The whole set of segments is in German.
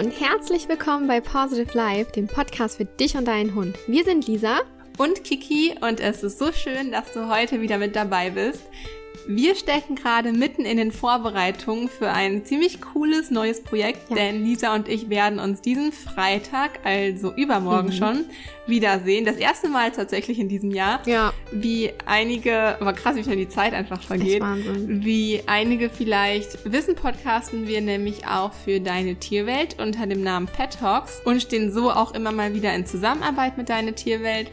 und herzlich willkommen bei Positive Life, dem Podcast für dich und deinen Hund. Wir sind Lisa und Kiki und es ist so schön, dass du heute wieder mit dabei bist. Wir stecken gerade mitten in den Vorbereitungen für ein ziemlich cooles neues Projekt, ja. denn Lisa und ich werden uns diesen Freitag, also übermorgen mhm. schon, wiedersehen. Das erste Mal tatsächlich in diesem Jahr. Ja. Wie einige, aber krass, wie schnell die Zeit einfach vergeht. Wahnsinn. Wie einige vielleicht wissen, podcasten wir nämlich auch für Deine Tierwelt unter dem Namen Pet Talks und stehen so auch immer mal wieder in Zusammenarbeit mit Deine Tierwelt.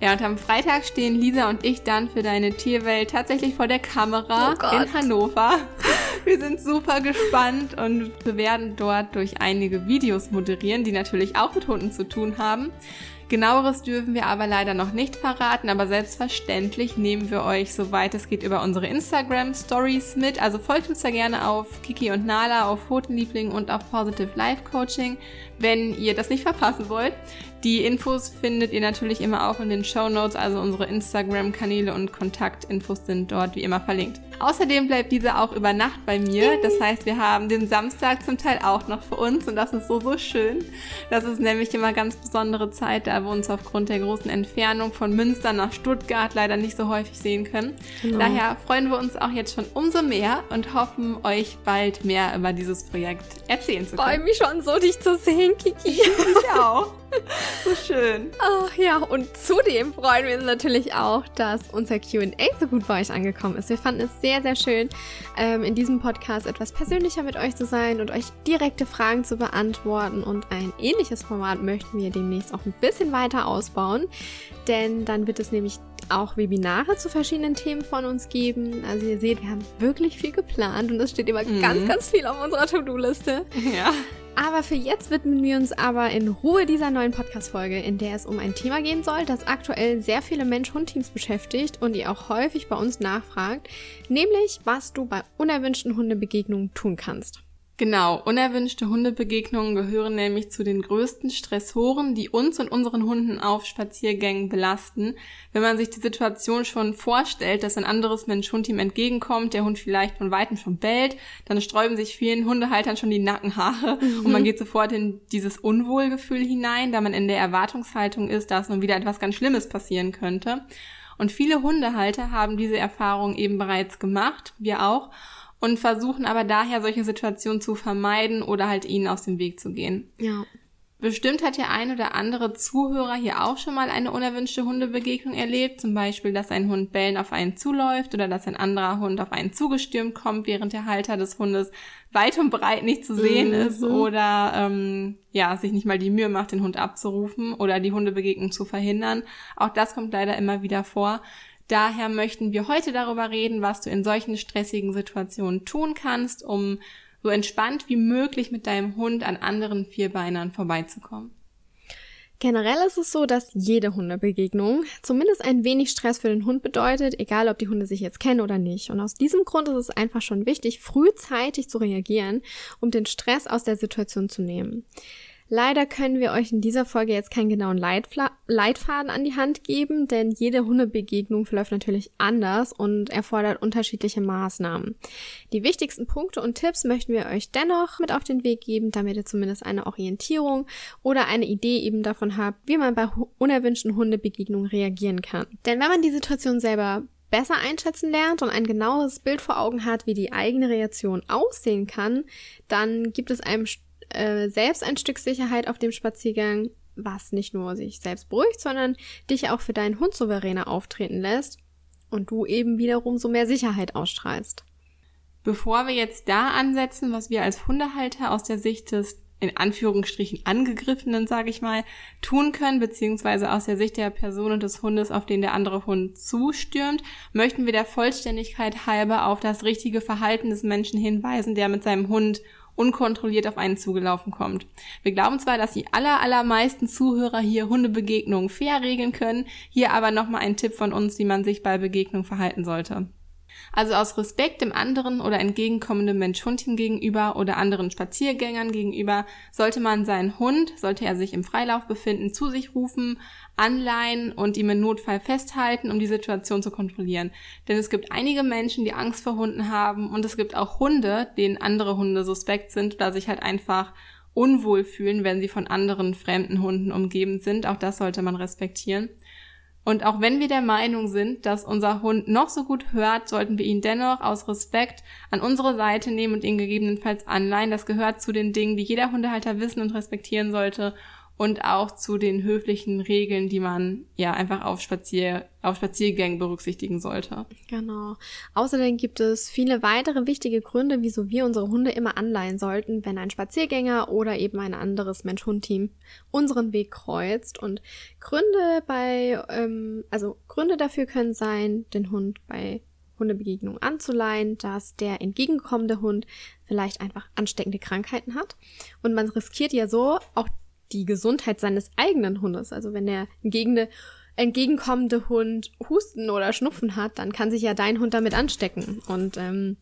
Ja, und am Freitag stehen Lisa und ich dann für deine Tierwelt tatsächlich vor der Kamera oh in Hannover. Wir sind super gespannt und wir werden dort durch einige Videos moderieren, die natürlich auch mit Hunden zu tun haben. Genaueres dürfen wir aber leider noch nicht verraten, aber selbstverständlich nehmen wir euch, soweit es geht, über unsere Instagram Stories mit. Also folgt uns da gerne auf Kiki und Nala, auf Pfotenliebling und auf Positive Life Coaching, wenn ihr das nicht verpassen wollt. Die Infos findet ihr natürlich immer auch in den Show Notes, also unsere Instagram-Kanäle und Kontaktinfos sind dort wie immer verlinkt. Außerdem bleibt diese auch über Nacht bei mir. Das heißt, wir haben den Samstag zum Teil auch noch für uns und das ist so, so schön. Das ist nämlich immer ganz besondere Zeit, da wir uns aufgrund der großen Entfernung von Münster nach Stuttgart leider nicht so häufig sehen können. Genau. Daher freuen wir uns auch jetzt schon umso mehr und hoffen, euch bald mehr über dieses Projekt erzählen zu können. Ich freue mich schon so, dich zu sehen, Kiki. Ich auch. So schön. Ach ja, und zudem freuen wir uns natürlich auch, dass unser QA so gut bei euch angekommen ist. Wir fanden es sehr, sehr schön, ähm, in diesem Podcast etwas persönlicher mit euch zu sein und euch direkte Fragen zu beantworten. Und ein ähnliches Format möchten wir demnächst auch ein bisschen weiter ausbauen, denn dann wird es nämlich auch Webinare zu verschiedenen Themen von uns geben. Also ihr seht, wir haben wirklich viel geplant und es steht immer mhm. ganz, ganz viel auf unserer To-Do-Liste. Ja. Aber für jetzt widmen wir uns aber in Ruhe dieser neuen Podcast-Folge, in der es um ein Thema gehen soll, das aktuell sehr viele Mensch-Hund-Teams beschäftigt und ihr auch häufig bei uns nachfragt, nämlich was du bei unerwünschten Hundebegegnungen tun kannst. Genau, unerwünschte Hundebegegnungen gehören nämlich zu den größten Stressoren, die uns und unseren Hunden auf Spaziergängen belasten. Wenn man sich die Situation schon vorstellt, dass ein anderes Mensch-Hund ihm entgegenkommt, der Hund vielleicht von Weitem schon bellt, dann sträuben sich vielen Hundehaltern schon die Nackenhaare mhm. und man geht sofort in dieses Unwohlgefühl hinein, da man in der Erwartungshaltung ist, dass nun wieder etwas ganz Schlimmes passieren könnte. Und viele Hundehalter haben diese Erfahrung eben bereits gemacht, wir auch und versuchen aber daher solche Situationen zu vermeiden oder halt ihnen aus dem Weg zu gehen. Ja. Bestimmt hat der ein oder andere Zuhörer hier auch schon mal eine unerwünschte Hundebegegnung erlebt, zum Beispiel, dass ein Hund bellen auf einen zuläuft oder dass ein anderer Hund auf einen zugestürmt kommt, während der Halter des Hundes weit und breit nicht zu sehen mhm. ist oder ähm, ja sich nicht mal die Mühe macht, den Hund abzurufen oder die Hundebegegnung zu verhindern. Auch das kommt leider immer wieder vor. Daher möchten wir heute darüber reden, was du in solchen stressigen Situationen tun kannst, um so entspannt wie möglich mit deinem Hund an anderen Vierbeinern vorbeizukommen. Generell ist es so, dass jede Hundebegegnung zumindest ein wenig Stress für den Hund bedeutet, egal ob die Hunde sich jetzt kennen oder nicht. Und aus diesem Grund ist es einfach schon wichtig, frühzeitig zu reagieren, um den Stress aus der Situation zu nehmen. Leider können wir euch in dieser Folge jetzt keinen genauen Leitfla Leitfaden an die Hand geben, denn jede Hundebegegnung verläuft natürlich anders und erfordert unterschiedliche Maßnahmen. Die wichtigsten Punkte und Tipps möchten wir euch dennoch mit auf den Weg geben, damit ihr zumindest eine Orientierung oder eine Idee eben davon habt, wie man bei unerwünschten Hundebegegnungen reagieren kann. Denn wenn man die Situation selber besser einschätzen lernt und ein genaues Bild vor Augen hat, wie die eigene Reaktion aussehen kann, dann gibt es einem äh, selbst ein Stück Sicherheit auf dem Spaziergang, was nicht nur sich selbst beruhigt, sondern dich auch für deinen Hund souveräner auftreten lässt und du eben wiederum so mehr Sicherheit ausstrahlst. Bevor wir jetzt da ansetzen, was wir als Hundehalter aus der Sicht des in Anführungsstrichen angegriffenen, sage ich mal, tun können, beziehungsweise aus der Sicht der Person und des Hundes, auf den der andere Hund zustürmt, möchten wir der Vollständigkeit halber auf das richtige Verhalten des Menschen hinweisen, der mit seinem Hund unkontrolliert auf einen zugelaufen kommt. Wir glauben zwar, dass die aller, allermeisten Zuhörer hier Hundebegegnungen fair regeln können, hier aber nochmal ein Tipp von uns, wie man sich bei Begegnung verhalten sollte. Also aus Respekt dem anderen oder entgegenkommendem Mensch-Hund gegenüber oder anderen Spaziergängern gegenüber sollte man seinen Hund, sollte er sich im Freilauf befinden, zu sich rufen, anleihen und ihm im Notfall festhalten, um die Situation zu kontrollieren. Denn es gibt einige Menschen, die Angst vor Hunden haben und es gibt auch Hunde, denen andere Hunde suspekt sind oder sich halt einfach unwohl fühlen, wenn sie von anderen fremden Hunden umgeben sind. Auch das sollte man respektieren. Und auch wenn wir der Meinung sind, dass unser Hund noch so gut hört, sollten wir ihn dennoch aus Respekt an unsere Seite nehmen und ihn gegebenenfalls anleihen. Das gehört zu den Dingen, die jeder Hundehalter wissen und respektieren sollte und auch zu den höflichen Regeln, die man ja einfach auf, Spazier auf Spaziergängen berücksichtigen sollte. Genau. Außerdem gibt es viele weitere wichtige Gründe, wieso wir unsere Hunde immer anleihen sollten, wenn ein Spaziergänger oder eben ein anderes Mensch-Hund-Team unseren Weg kreuzt. Und Gründe bei, ähm, also Gründe dafür können sein, den Hund bei Hundebegegnung anzuleihen, dass der entgegenkommende Hund vielleicht einfach ansteckende Krankheiten hat. Und man riskiert ja so auch die Gesundheit seines eigenen Hundes. Also wenn der entgegende, entgegenkommende Hund Husten oder Schnupfen hat, dann kann sich ja dein Hund damit anstecken. Und ähm,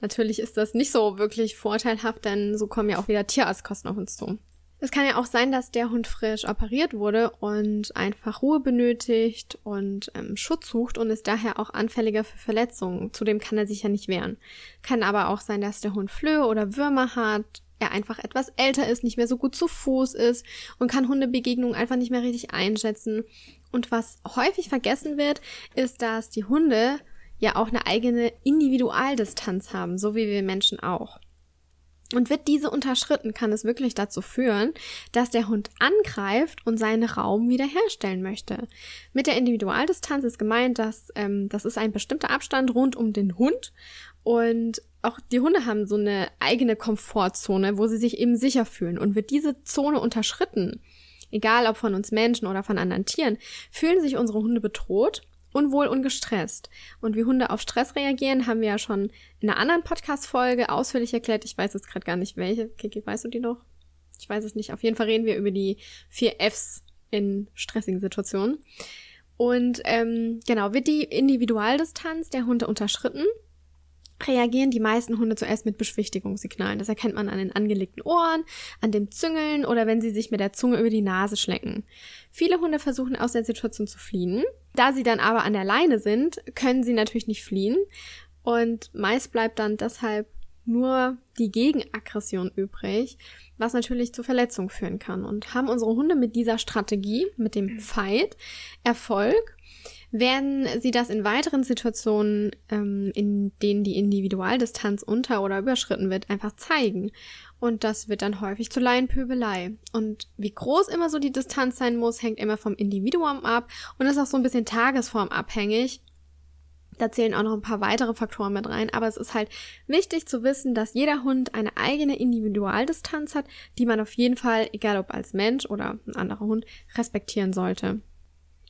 natürlich ist das nicht so wirklich vorteilhaft, denn so kommen ja auch wieder Tierarztkosten auf uns zu. Es kann ja auch sein, dass der Hund frisch operiert wurde und einfach Ruhe benötigt und ähm, Schutz sucht und ist daher auch anfälliger für Verletzungen. Zudem kann er sich ja nicht wehren. Kann aber auch sein, dass der Hund Flöhe oder Würmer hat er einfach etwas älter ist, nicht mehr so gut zu Fuß ist und kann Hundebegegnungen einfach nicht mehr richtig einschätzen. Und was häufig vergessen wird, ist, dass die Hunde ja auch eine eigene Individualdistanz haben, so wie wir Menschen auch. Und wird diese unterschritten, kann es wirklich dazu führen, dass der Hund angreift und seinen Raum wiederherstellen möchte. Mit der Individualdistanz ist gemeint, dass ähm, das ist ein bestimmter Abstand rund um den Hund und auch die Hunde haben so eine eigene Komfortzone, wo sie sich eben sicher fühlen. Und wird diese Zone unterschritten, egal ob von uns Menschen oder von anderen Tieren, fühlen sich unsere Hunde bedroht, unwohl und gestresst. Und wie Hunde auf Stress reagieren, haben wir ja schon in einer anderen Podcast-Folge ausführlich erklärt. Ich weiß jetzt gerade gar nicht welche. Kiki, weißt du die noch? Ich weiß es nicht. Auf jeden Fall reden wir über die vier Fs in stressigen Situationen. Und ähm, genau, wird die Individualdistanz der Hunde unterschritten, reagieren die meisten Hunde zuerst mit Beschwichtigungssignalen. Das erkennt man an den angelegten Ohren, an dem Züngeln oder wenn sie sich mit der Zunge über die Nase schlecken. Viele Hunde versuchen aus der Situation zu fliehen. Da sie dann aber an der Leine sind, können sie natürlich nicht fliehen. Und meist bleibt dann deshalb nur die Gegenaggression übrig, was natürlich zu Verletzungen führen kann. Und haben unsere Hunde mit dieser Strategie, mit dem Fight, Erfolg, werden sie das in weiteren Situationen, ähm, in denen die Individualdistanz unter- oder überschritten wird, einfach zeigen. Und das wird dann häufig zur Laienpöbelei. Und wie groß immer so die Distanz sein muss, hängt immer vom Individuum ab und ist auch so ein bisschen tagesformabhängig. Da zählen auch noch ein paar weitere Faktoren mit rein, aber es ist halt wichtig zu wissen, dass jeder Hund eine eigene Individualdistanz hat, die man auf jeden Fall, egal ob als Mensch oder ein anderer Hund, respektieren sollte.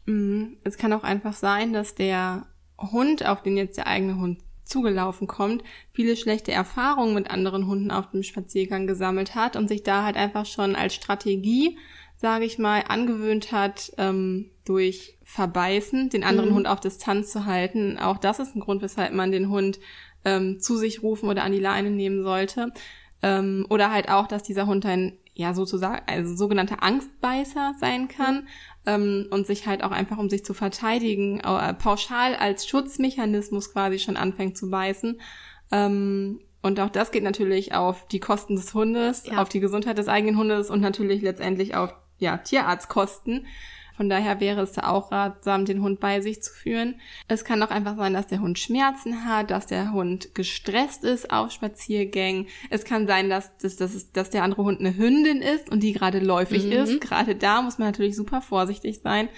Mhm. Es kann auch einfach sein, dass der Hund, auf den jetzt der eigene Hund zugelaufen kommt, viele schlechte Erfahrungen mit anderen Hunden auf dem Spaziergang gesammelt hat und sich da halt einfach schon als Strategie, sage ich mal, angewöhnt hat, ähm, durch Verbeißen den anderen mhm. Hund auf Distanz zu halten. Auch das ist ein Grund, weshalb man den Hund ähm, zu sich rufen oder an die Leine nehmen sollte. Ähm, oder halt auch, dass dieser Hund ein ja sozusagen, also sogenannter Angstbeißer sein kann ähm, und sich halt auch einfach, um sich zu verteidigen, äh, pauschal als Schutzmechanismus quasi schon anfängt zu beißen. Ähm, und auch das geht natürlich auf die Kosten des Hundes, ja. auf die Gesundheit des eigenen Hundes und natürlich letztendlich auf ja, Tierarztkosten. Von daher wäre es da auch ratsam, den Hund bei sich zu führen. Es kann auch einfach sein, dass der Hund Schmerzen hat, dass der Hund gestresst ist auf Spaziergängen. Es kann sein, dass, dass, dass, dass der andere Hund eine Hündin ist und die gerade läufig mhm. ist. Gerade da muss man natürlich super vorsichtig sein.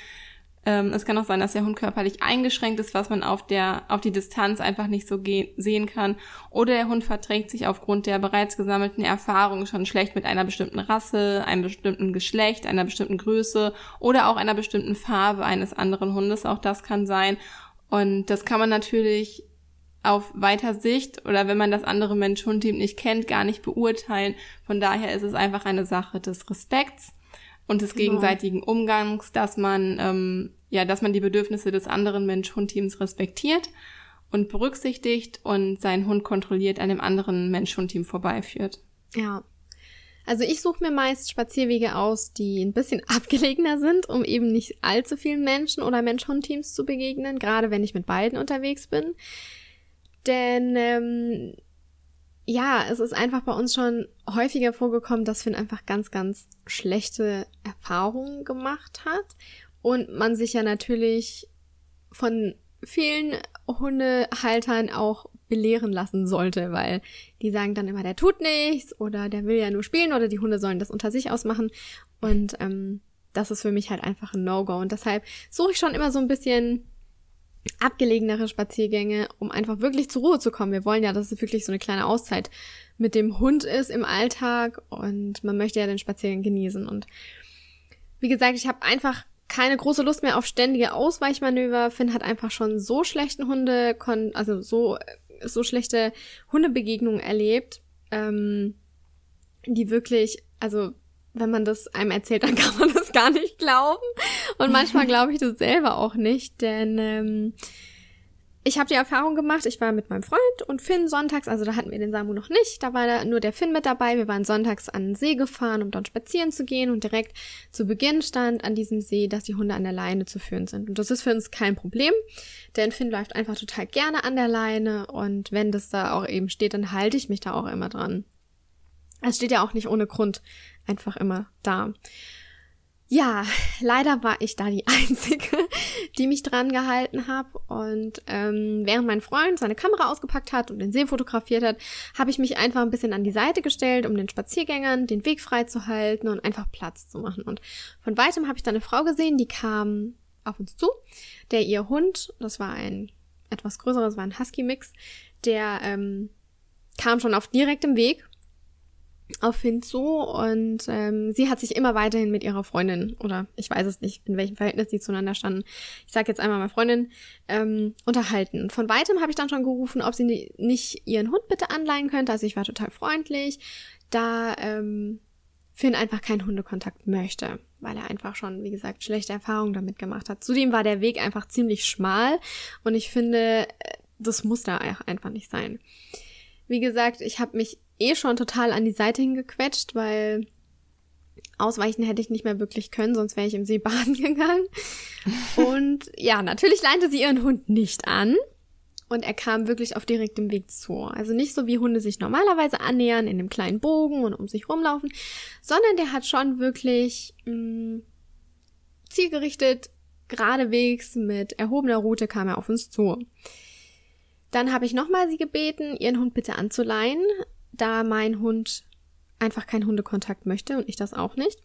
Ähm, es kann auch sein, dass der Hund körperlich eingeschränkt ist, was man auf der, auf die Distanz einfach nicht so sehen kann. Oder der Hund verträgt sich aufgrund der bereits gesammelten Erfahrung schon schlecht mit einer bestimmten Rasse, einem bestimmten Geschlecht, einer bestimmten Größe oder auch einer bestimmten Farbe eines anderen Hundes. Auch das kann sein. Und das kann man natürlich auf weiter Sicht oder wenn man das andere Mensch-Hund-Team nicht kennt, gar nicht beurteilen. Von daher ist es einfach eine Sache des Respekts und des genau. gegenseitigen Umgangs, dass man ähm, ja, dass man die Bedürfnisse des anderen Mensch-Hund-Teams respektiert und berücksichtigt und seinen Hund kontrolliert an dem anderen Mensch-Hund-Team vorbeiführt. Ja. Also ich suche mir meist Spazierwege aus, die ein bisschen abgelegener sind, um eben nicht allzu vielen Menschen oder Mensch-Hund-Teams zu begegnen, gerade wenn ich mit beiden unterwegs bin. Denn ähm, ja, es ist einfach bei uns schon häufiger vorgekommen, dass Finn einfach ganz, ganz schlechte Erfahrungen gemacht hat. Und man sich ja natürlich von vielen Hundehaltern auch belehren lassen sollte, weil die sagen dann immer, der tut nichts oder der will ja nur spielen oder die Hunde sollen das unter sich ausmachen. Und ähm, das ist für mich halt einfach ein No-Go. Und deshalb suche ich schon immer so ein bisschen abgelegenere Spaziergänge, um einfach wirklich zur Ruhe zu kommen. Wir wollen ja, dass es wirklich so eine kleine Auszeit mit dem Hund ist im Alltag und man möchte ja den Spaziergang genießen. Und wie gesagt, ich habe einfach keine große Lust mehr auf ständige Ausweichmanöver. Finn hat einfach schon so schlechten Hunde, also so, so schlechte Hundebegegnungen erlebt, ähm, die wirklich, also wenn man das einem erzählt, dann kann man das gar nicht glauben. Und manchmal glaube ich das selber auch nicht, denn ähm, ich habe die Erfahrung gemacht, ich war mit meinem Freund und Finn sonntags, also da hatten wir den Samu noch nicht, da war da nur der Finn mit dabei. Wir waren sonntags an den See gefahren, um dort spazieren zu gehen und direkt zu Beginn stand an diesem See, dass die Hunde an der Leine zu führen sind. Und das ist für uns kein Problem, denn Finn läuft einfach total gerne an der Leine und wenn das da auch eben steht, dann halte ich mich da auch immer dran. Es steht ja auch nicht ohne Grund einfach immer da. Ja, leider war ich da die Einzige, die mich dran gehalten habe. Und ähm, während mein Freund seine Kamera ausgepackt hat und den See fotografiert hat, habe ich mich einfach ein bisschen an die Seite gestellt, um den Spaziergängern den Weg frei zu halten und einfach Platz zu machen. Und von weitem habe ich da eine Frau gesehen, die kam auf uns zu, der ihr Hund, das war ein etwas größeres, war ein Husky-Mix, der ähm, kam schon auf direktem Weg auf Finn zu und ähm, sie hat sich immer weiterhin mit ihrer Freundin oder ich weiß es nicht, in welchem Verhältnis die zueinander standen. Ich sage jetzt einmal mal Freundin ähm, unterhalten. Von weitem habe ich dann schon gerufen, ob sie nicht ihren Hund bitte anleihen könnte. Also ich war total freundlich, da ähm, Finn einfach keinen Hundekontakt möchte, weil er einfach schon, wie gesagt, schlechte Erfahrungen damit gemacht hat. Zudem war der Weg einfach ziemlich schmal und ich finde, das muss da einfach nicht sein. Wie gesagt, ich habe mich eh schon total an die Seite hingequetscht, weil ausweichen hätte ich nicht mehr wirklich können, sonst wäre ich im See baden gegangen. Und ja, natürlich leinte sie ihren Hund nicht an. Und er kam wirklich auf direktem Weg zu. Also nicht so wie Hunde sich normalerweise annähern in einem kleinen Bogen und um sich rumlaufen, sondern der hat schon wirklich mh, mm, zielgerichtet, geradewegs mit erhobener Route kam er auf uns zu. Dann habe ich nochmal sie gebeten, ihren Hund bitte anzuleihen da mein Hund einfach keinen Hundekontakt möchte und ich das auch nicht.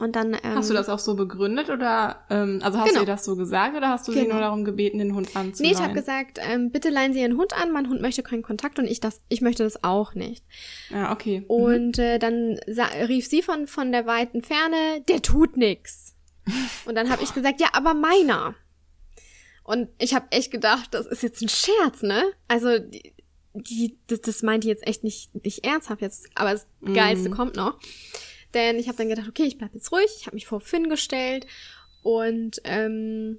Und dann. Ähm, hast du das auch so begründet oder ähm, also hast genau. du ihr das so gesagt oder hast du genau. sie nur darum gebeten, den Hund anzuleihen? Nee, ich habe gesagt, ähm, bitte leihen Sie Ihren Hund an, mein Hund möchte keinen Kontakt und ich das, ich möchte das auch nicht. Ja, okay. Und mhm. äh, dann rief sie von von der weiten Ferne, der tut nix. Und dann habe ich gesagt, ja, aber meiner. Und ich habe echt gedacht, das ist jetzt ein Scherz, ne? Also die, das, das meint die jetzt echt nicht, nicht ernsthaft jetzt, aber das mm. Geilste kommt noch. Denn ich habe dann gedacht, okay, ich bleib jetzt ruhig, ich habe mich vor Finn gestellt und ähm,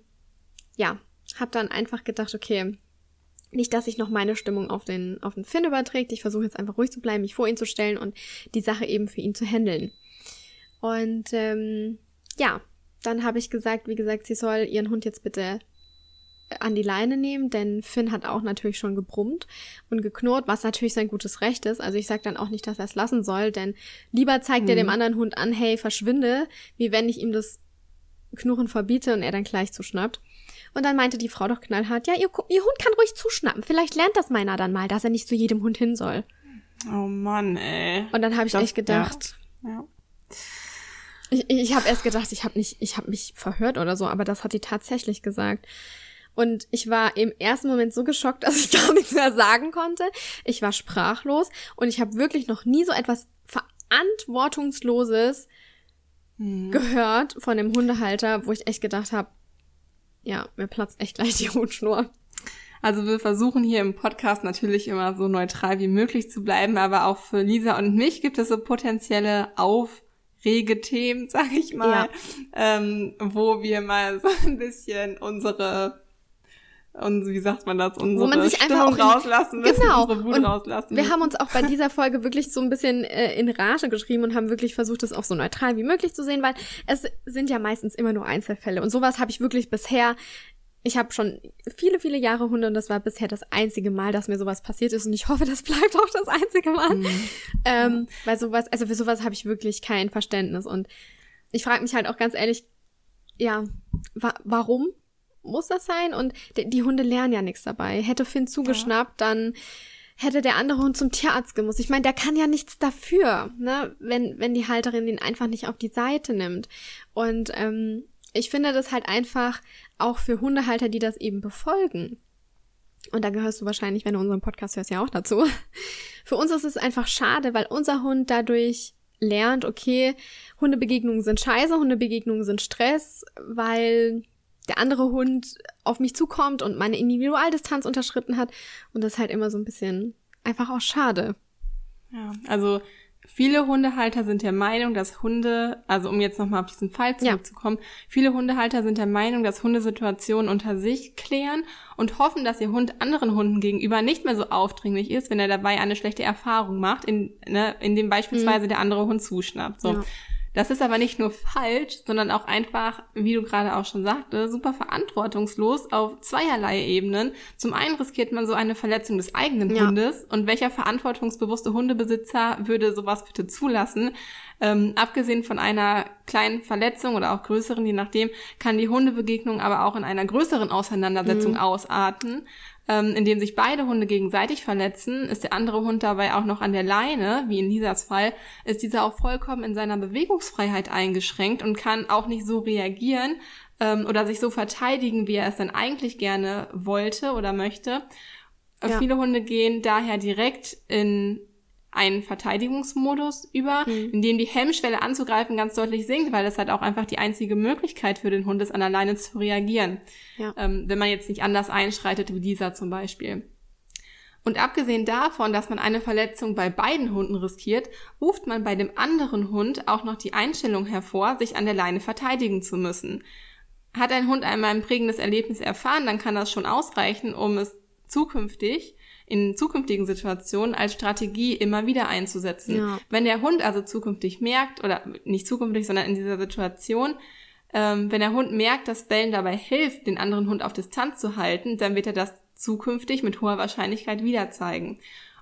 ja, habe dann einfach gedacht, okay, nicht, dass sich noch meine Stimmung auf den, auf den Finn überträgt. Ich versuche jetzt einfach ruhig zu bleiben, mich vor ihn zu stellen und die Sache eben für ihn zu handeln. Und ähm, ja, dann habe ich gesagt, wie gesagt, sie soll ihren Hund jetzt bitte an die Leine nehmen, denn Finn hat auch natürlich schon gebrummt und geknurrt, was natürlich sein gutes Recht ist. Also ich sage dann auch nicht, dass er es lassen soll, denn lieber zeigt mhm. er dem mhm. anderen Hund an, hey, verschwinde, wie wenn ich ihm das Knurren verbiete und er dann gleich zuschnappt. Und dann meinte die Frau doch knallhart, ja, ihr, ihr Hund kann ruhig zuschnappen. Vielleicht lernt das meiner dann mal, dass er nicht zu jedem Hund hin soll. Oh Mann, ey. Und dann habe ich das, echt gedacht. Ja. ja. Ich, ich habe erst gedacht, ich habe nicht, ich habe mich verhört oder so, aber das hat die tatsächlich gesagt. Und ich war im ersten Moment so geschockt, dass ich gar nichts mehr sagen konnte. Ich war sprachlos und ich habe wirklich noch nie so etwas Verantwortungsloses hm. gehört von dem Hundehalter, wo ich echt gedacht habe, ja, mir platzt echt gleich die Hutschnur. Also wir versuchen hier im Podcast natürlich immer so neutral wie möglich zu bleiben, aber auch für Lisa und mich gibt es so potenzielle Aufregethemen, sag ich mal, ja. ähm, wo wir mal so ein bisschen unsere und wie sagt man das, unsere Wo man sich Stimmung einfach auch rauslassen müssen, genau. unsere Wut und rauslassen Wir haben uns auch bei dieser Folge wirklich so ein bisschen äh, in Rage geschrieben und haben wirklich versucht, das auch so neutral wie möglich zu sehen, weil es sind ja meistens immer nur Einzelfälle und sowas habe ich wirklich bisher ich habe schon viele, viele Jahre Hunde und das war bisher das einzige Mal, dass mir sowas passiert ist und ich hoffe, das bleibt auch das einzige Mal. Mhm. Ähm, weil sowas, also für sowas habe ich wirklich kein Verständnis und ich frage mich halt auch ganz ehrlich, ja, wa warum muss das sein? Und die Hunde lernen ja nichts dabei. Hätte Finn zugeschnappt, ja. dann hätte der andere Hund zum Tierarzt gemusst. Ich meine, der kann ja nichts dafür, ne, wenn, wenn die Halterin ihn einfach nicht auf die Seite nimmt. Und ähm, ich finde das halt einfach auch für Hundehalter, die das eben befolgen. Und da gehörst du wahrscheinlich, wenn du unseren Podcast hörst, ja auch dazu. Für uns ist es einfach schade, weil unser Hund dadurch lernt, okay, Hundebegegnungen sind scheiße, Hundebegegnungen sind Stress, weil der andere Hund auf mich zukommt und meine Individualdistanz unterschritten hat. Und das ist halt immer so ein bisschen einfach auch schade. Ja, also Viele Hundehalter sind der Meinung, dass Hunde, also um jetzt nochmal auf diesen Fall zurückzukommen, ja. viele Hundehalter sind der Meinung, dass Hunde Situationen unter sich klären und hoffen, dass ihr Hund anderen Hunden gegenüber nicht mehr so aufdringlich ist, wenn er dabei eine schlechte Erfahrung macht, in, ne, in dem beispielsweise mhm. der andere Hund zuschnappt. So. Ja. Das ist aber nicht nur falsch, sondern auch einfach, wie du gerade auch schon sagte, super verantwortungslos auf zweierlei Ebenen. Zum einen riskiert man so eine Verletzung des eigenen ja. Hundes und welcher verantwortungsbewusste Hundebesitzer würde sowas bitte zulassen? Ähm, abgesehen von einer kleinen Verletzung oder auch größeren, je nachdem, kann die Hundebegegnung aber auch in einer größeren Auseinandersetzung mhm. ausarten ähm, in dem sich beide Hunde gegenseitig verletzen, ist der andere Hund dabei auch noch an der Leine, wie in Lisas Fall, ist dieser auch vollkommen in seiner Bewegungsfreiheit eingeschränkt und kann auch nicht so reagieren ähm, oder sich so verteidigen, wie er es dann eigentlich gerne wollte oder möchte. Äh, ja. Viele Hunde gehen daher direkt in einen Verteidigungsmodus über, mhm. in dem die Hemmschwelle anzugreifen ganz deutlich sinkt, weil das halt auch einfach die einzige Möglichkeit für den Hund ist, an alleine zu reagieren. Ja. Ähm, wenn man jetzt nicht anders einschreitet wie dieser zum Beispiel. Und abgesehen davon, dass man eine Verletzung bei beiden Hunden riskiert, ruft man bei dem anderen Hund auch noch die Einstellung hervor, sich an der Leine verteidigen zu müssen. Hat ein Hund einmal ein prägendes Erlebnis erfahren, dann kann das schon ausreichen, um es zukünftig in zukünftigen Situationen als Strategie immer wieder einzusetzen. Ja. Wenn der Hund also zukünftig merkt, oder nicht zukünftig, sondern in dieser Situation, ähm, wenn der Hund merkt, dass Bellen dabei hilft, den anderen Hund auf Distanz zu halten, dann wird er das zukünftig mit hoher Wahrscheinlichkeit wieder zeigen.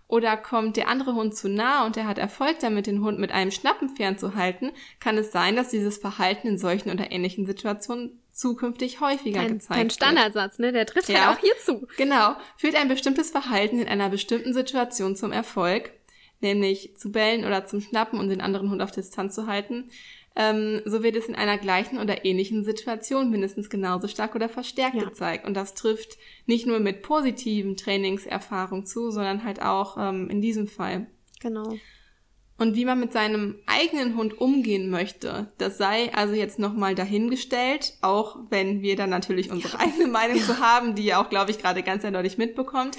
Oder kommt der andere Hund zu nah und er hat Erfolg damit, den Hund mit einem Schnappen fernzuhalten, kann es sein, dass dieses Verhalten in solchen oder ähnlichen Situationen zukünftig häufiger kein, gezeigt Kein Standardsatz, ne? Der trifft ja, halt auch hier zu. Genau. Führt ein bestimmtes Verhalten in einer bestimmten Situation zum Erfolg, nämlich zu bellen oder zum Schnappen und den anderen Hund auf Distanz zu halten, ähm, so wird es in einer gleichen oder ähnlichen Situation mindestens genauso stark oder verstärkt ja. gezeigt. Und das trifft nicht nur mit positiven Trainingserfahrungen zu, sondern halt auch ähm, in diesem Fall. Genau. Und wie man mit seinem eigenen Hund umgehen möchte, das sei also jetzt nochmal dahingestellt, auch wenn wir dann natürlich unsere ja. eigene Meinung zu haben, die ihr auch, glaube ich, gerade ganz eindeutig mitbekommt,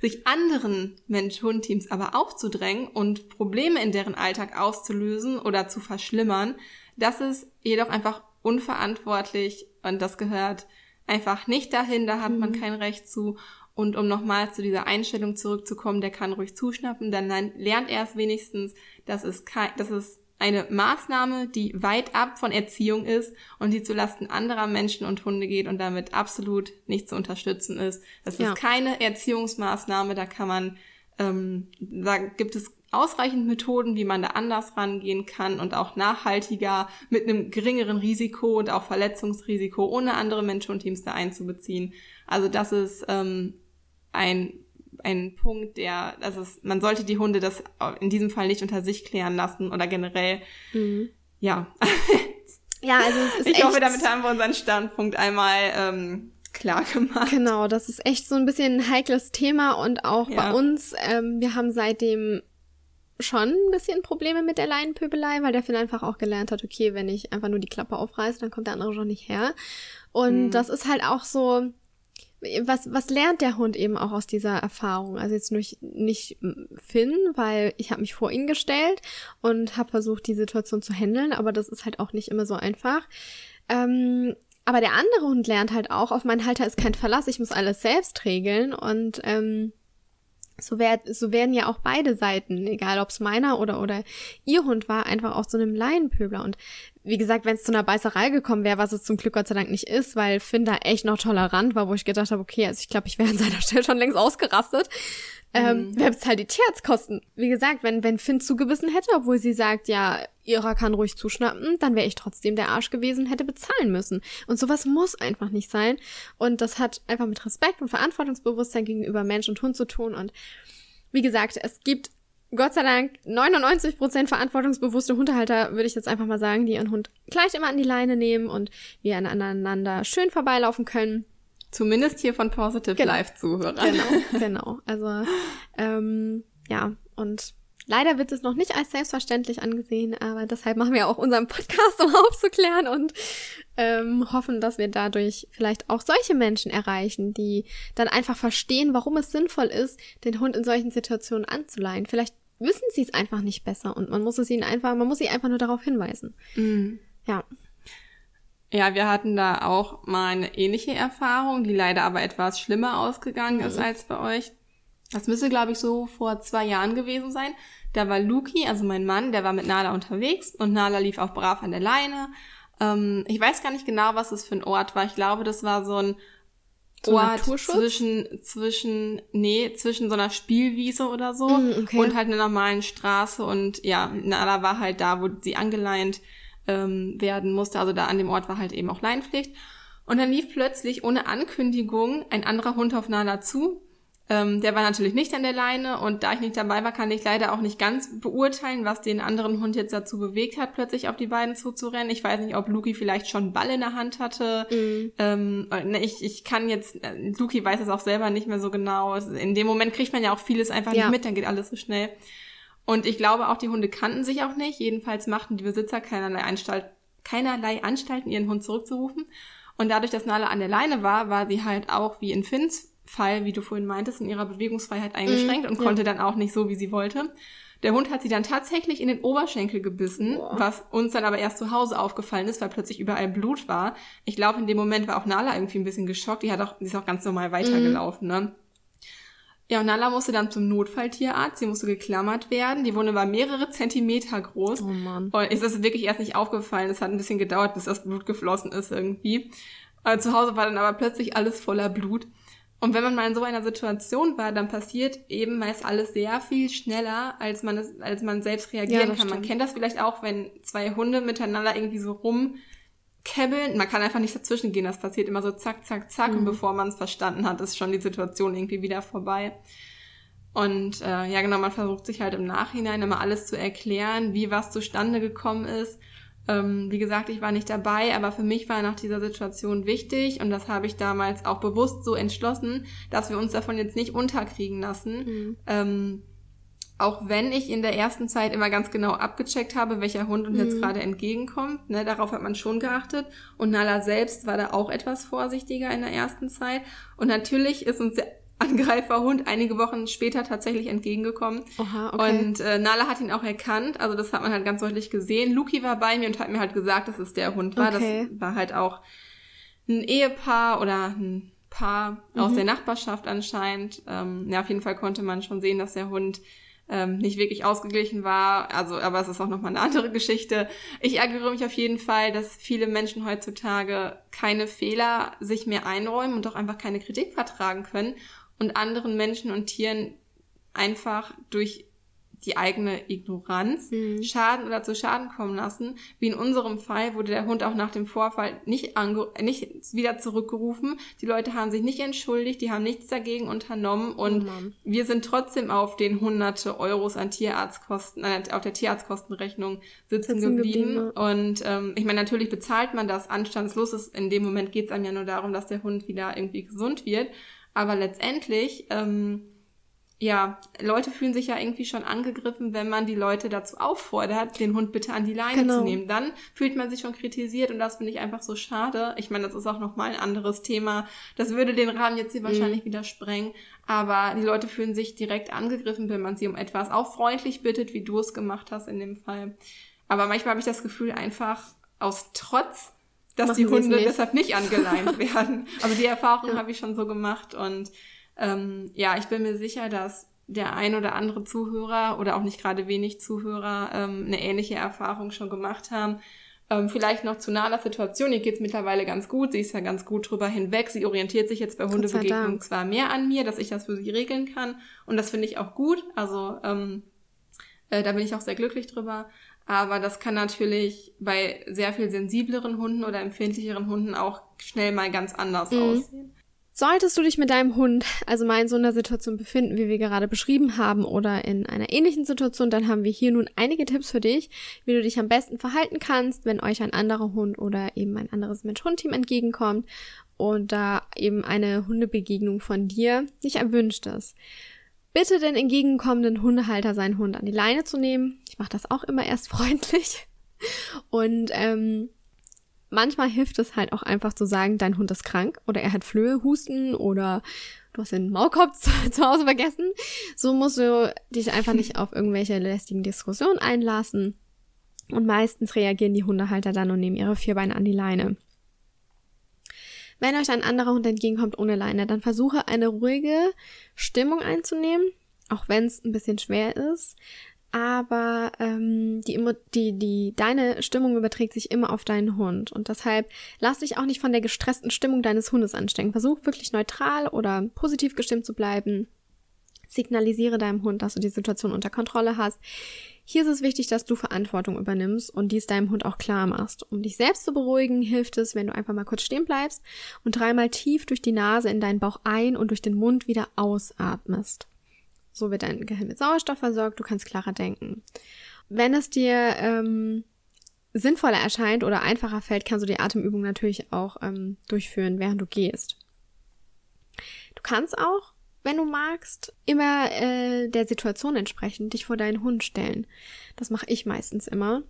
sich anderen Mensch-Hund-Teams aber aufzudrängen und Probleme in deren Alltag auszulösen oder zu verschlimmern, das ist jedoch einfach unverantwortlich und das gehört einfach nicht dahin, da hat man mhm. kein Recht zu. Und um nochmal zu dieser Einstellung zurückzukommen, der kann ruhig zuschnappen, dann lernt er es wenigstens, dass es, kein, dass es eine Maßnahme, die weit ab von Erziehung ist und die zulasten anderer Menschen und Hunde geht und damit absolut nicht zu unterstützen ist. Das ja. ist keine Erziehungsmaßnahme, da kann man, ähm, da gibt es ausreichend Methoden, wie man da anders rangehen kann und auch nachhaltiger mit einem geringeren Risiko und auch Verletzungsrisiko, ohne andere Menschen und Teams da einzubeziehen. Also das ist ähm, ein, ein Punkt, der, also es, man sollte die Hunde das in diesem Fall nicht unter sich klären lassen oder generell, mhm. ja. ja, also es ist Ich echt... hoffe, damit haben wir unseren Standpunkt einmal ähm, klar gemacht. Genau, das ist echt so ein bisschen ein heikles Thema und auch ja. bei uns, ähm, wir haben seitdem schon ein bisschen Probleme mit der Leinenpöbelei, weil der Finn einfach auch gelernt hat, okay, wenn ich einfach nur die Klappe aufreiße, dann kommt der andere schon nicht her. Und mhm. das ist halt auch so, was, was lernt der Hund eben auch aus dieser Erfahrung? Also jetzt nicht, nicht Finn, weil ich habe mich vor ihn gestellt und habe versucht, die Situation zu handeln, aber das ist halt auch nicht immer so einfach. Ähm, aber der andere Hund lernt halt auch, auf meinen Halter ist kein Verlass, ich muss alles selbst regeln und ähm, so, werd, so werden ja auch beide Seiten, egal ob es meiner oder, oder ihr Hund war, einfach auch so einem Laienpöbler. Und wie gesagt, wenn es zu einer Beißerei gekommen wäre, was es zum Glück Gott sei Dank nicht ist, weil Finn da echt noch tolerant war, wo ich gedacht habe, okay, also ich glaube, ich wäre an seiner Stelle schon längst ausgerastet. Ähm, mhm. wer bezahlt die Tierarztkosten? Wie gesagt, wenn, wenn Finn zugebissen hätte, obwohl sie sagt, ja, ihrer kann ruhig zuschnappen, dann wäre ich trotzdem der Arsch gewesen, hätte bezahlen müssen. Und sowas muss einfach nicht sein. Und das hat einfach mit Respekt und Verantwortungsbewusstsein gegenüber Mensch und Hund zu tun. Und wie gesagt, es gibt Gott sei Dank 99% verantwortungsbewusste Hundehalter, würde ich jetzt einfach mal sagen, die ihren Hund gleich immer an die Leine nehmen und wir aneinander schön vorbeilaufen können. Zumindest hier von Positive genau. Live Zuhörern. Genau, genau. Also ähm, ja, und leider wird es noch nicht als selbstverständlich angesehen, aber deshalb machen wir auch unseren Podcast, um aufzuklären und ähm, hoffen, dass wir dadurch vielleicht auch solche Menschen erreichen, die dann einfach verstehen, warum es sinnvoll ist, den Hund in solchen Situationen anzuleihen. Vielleicht wissen sie es einfach nicht besser und man muss es ihnen einfach, man muss sie einfach nur darauf hinweisen. Mhm. Ja. Ja, wir hatten da auch mal eine ähnliche Erfahrung, die leider aber etwas schlimmer ausgegangen mhm. ist als bei euch. Das müsste, glaube ich, so vor zwei Jahren gewesen sein. Da war Luki, also mein Mann, der war mit Nala unterwegs und Nala lief auch brav an der Leine. Ähm, ich weiß gar nicht genau, was das für ein Ort war. Ich glaube, das war so ein so Ort zwischen, zwischen, nee, zwischen so einer Spielwiese oder so mm, okay. und halt einer normalen Straße und ja, Nala war halt da, wo sie angeleint ähm, werden musste. Also da an dem Ort war halt eben auch Leinpflicht. Und dann lief plötzlich ohne Ankündigung ein anderer Hund auf Nala zu. Ähm, der war natürlich nicht an der Leine und da ich nicht dabei war, kann ich leider auch nicht ganz beurteilen, was den anderen Hund jetzt dazu bewegt hat, plötzlich auf die beiden zuzurennen. Ich weiß nicht, ob Luki vielleicht schon einen Ball in der Hand hatte. Mhm. Ähm, ne, ich, ich kann jetzt, äh, Luki weiß es auch selber nicht mehr so genau. In dem Moment kriegt man ja auch vieles einfach ja. nicht mit, dann geht alles so schnell. Und ich glaube auch, die Hunde kannten sich auch nicht. Jedenfalls machten die Besitzer keinerlei, Anstalt, keinerlei Anstalten, ihren Hund zurückzurufen. Und dadurch, dass Nala an der Leine war, war sie halt auch wie in Finns Fall, wie du vorhin meintest, in ihrer Bewegungsfreiheit eingeschränkt mhm, und konnte ja. dann auch nicht so, wie sie wollte. Der Hund hat sie dann tatsächlich in den Oberschenkel gebissen, Boah. was uns dann aber erst zu Hause aufgefallen ist, weil plötzlich überall Blut war. Ich glaube, in dem Moment war auch Nala irgendwie ein bisschen geschockt. Die hat auch, die ist auch ganz normal weitergelaufen, mhm. ne? Ja, und Nala musste dann zum Notfalltierarzt. Sie musste geklammert werden. Die Wunde war mehrere Zentimeter groß. Oh Mann. Und ist das wirklich erst nicht aufgefallen. Es hat ein bisschen gedauert, bis das Blut geflossen ist irgendwie. Äh, zu Hause war dann aber plötzlich alles voller Blut. Und wenn man mal in so einer Situation war, dann passiert eben meist alles sehr viel schneller, als man es, als man selbst reagieren ja, kann. Stimmt. Man kennt das vielleicht auch, wenn zwei Hunde miteinander irgendwie so rumkebbeln. Man kann einfach nicht dazwischen gehen. Das passiert immer so zack, zack, zack. Mhm. Und bevor man es verstanden hat, ist schon die Situation irgendwie wieder vorbei. Und äh, ja, genau, man versucht sich halt im Nachhinein immer alles zu erklären, wie was zustande gekommen ist. Ähm, wie gesagt, ich war nicht dabei, aber für mich war nach dieser Situation wichtig und das habe ich damals auch bewusst so entschlossen, dass wir uns davon jetzt nicht unterkriegen lassen. Mhm. Ähm, auch wenn ich in der ersten Zeit immer ganz genau abgecheckt habe, welcher Hund uns mhm. jetzt gerade entgegenkommt, ne, darauf hat man schon geachtet. Und Nala selbst war da auch etwas vorsichtiger in der ersten Zeit. Und natürlich ist uns Angreiferhund einige Wochen später tatsächlich entgegengekommen. Oha, okay. Und äh, Nala hat ihn auch erkannt, also das hat man halt ganz deutlich gesehen. Luki war bei mir und hat mir halt gesagt, dass es der Hund war. Okay. Das war halt auch ein Ehepaar oder ein Paar mhm. aus der Nachbarschaft anscheinend. Ähm, ja, auf jeden Fall konnte man schon sehen, dass der Hund ähm, nicht wirklich ausgeglichen war. Also, aber es ist auch nochmal eine andere Geschichte. Ich ärgere mich auf jeden Fall, dass viele Menschen heutzutage keine Fehler sich mehr einräumen und auch einfach keine Kritik vertragen können und anderen Menschen und Tieren einfach durch die eigene Ignoranz mhm. Schaden oder zu Schaden kommen lassen. Wie in unserem Fall wurde der Hund auch nach dem Vorfall nicht, nicht wieder zurückgerufen. Die Leute haben sich nicht entschuldigt, die haben nichts dagegen unternommen und oh wir sind trotzdem auf den hunderte Euros an Tierarztkosten, äh, auf der Tierarztkostenrechnung sitzen, sitzen geblieben. geblieben. Und ähm, ich meine, natürlich bezahlt man das anstandslos. Ist. In dem Moment geht es einem ja nur darum, dass der Hund wieder irgendwie gesund wird. Aber letztendlich, ähm, ja, Leute fühlen sich ja irgendwie schon angegriffen, wenn man die Leute dazu auffordert, den Hund bitte an die Leine genau. zu nehmen. Dann fühlt man sich schon kritisiert und das finde ich einfach so schade. Ich meine, das ist auch nochmal ein anderes Thema. Das würde den Rahmen jetzt hier mhm. wahrscheinlich wieder sprengen. Aber die Leute fühlen sich direkt angegriffen, wenn man sie um etwas auch freundlich bittet, wie du es gemacht hast in dem Fall. Aber manchmal habe ich das Gefühl, einfach aus Trotz dass Machen die Hunde deshalb nicht angeleint werden. Also die Erfahrung ja. habe ich schon so gemacht und ähm, ja, ich bin mir sicher, dass der ein oder andere Zuhörer oder auch nicht gerade wenig Zuhörer ähm, eine ähnliche Erfahrung schon gemacht haben. Ähm, vielleicht noch zu Nalas Situation. Ihr geht's mittlerweile ganz gut. Sie ist ja ganz gut drüber hinweg. Sie orientiert sich jetzt bei Hundebegegnungen zwar mehr an mir, dass ich das für sie regeln kann. Und das finde ich auch gut. Also ähm, äh, da bin ich auch sehr glücklich drüber. Aber das kann natürlich bei sehr viel sensibleren Hunden oder empfindlicheren Hunden auch schnell mal ganz anders mhm. aussehen. Solltest du dich mit deinem Hund also mal in so einer Situation befinden, wie wir gerade beschrieben haben, oder in einer ähnlichen Situation, dann haben wir hier nun einige Tipps für dich, wie du dich am besten verhalten kannst, wenn euch ein anderer Hund oder eben ein anderes Mensch-Hund-Team entgegenkommt und da eben eine Hundebegegnung von dir nicht erwünscht ist. Bitte den entgegenkommenden Hundehalter seinen Hund an die Leine zu nehmen. Ich mache das auch immer erst freundlich. Und ähm, manchmal hilft es halt auch einfach zu sagen, dein Hund ist krank oder er hat Flöhe, Husten oder du hast den Maulkorb zu, zu Hause vergessen. So musst du dich einfach nicht auf irgendwelche lästigen Diskussionen einlassen. Und meistens reagieren die Hundehalter dann und nehmen ihre Vierbeine an die Leine. Wenn euch ein anderer Hund entgegenkommt ohne Leine, dann versuche eine ruhige Stimmung einzunehmen, auch wenn es ein bisschen schwer ist aber ähm, die, die, die, deine Stimmung überträgt sich immer auf deinen Hund. Und deshalb lass dich auch nicht von der gestressten Stimmung deines Hundes anstecken. Versuch wirklich neutral oder positiv gestimmt zu bleiben. Signalisiere deinem Hund, dass du die Situation unter Kontrolle hast. Hier ist es wichtig, dass du Verantwortung übernimmst und dies deinem Hund auch klar machst. Um dich selbst zu beruhigen, hilft es, wenn du einfach mal kurz stehen bleibst und dreimal tief durch die Nase in deinen Bauch ein und durch den Mund wieder ausatmest. So wird dein Gehirn mit Sauerstoff versorgt, du kannst klarer denken. Wenn es dir ähm, sinnvoller erscheint oder einfacher fällt, kannst du die Atemübung natürlich auch ähm, durchführen, während du gehst. Du kannst auch, wenn du magst, immer äh, der Situation entsprechend dich vor deinen Hund stellen. Das mache ich meistens immer.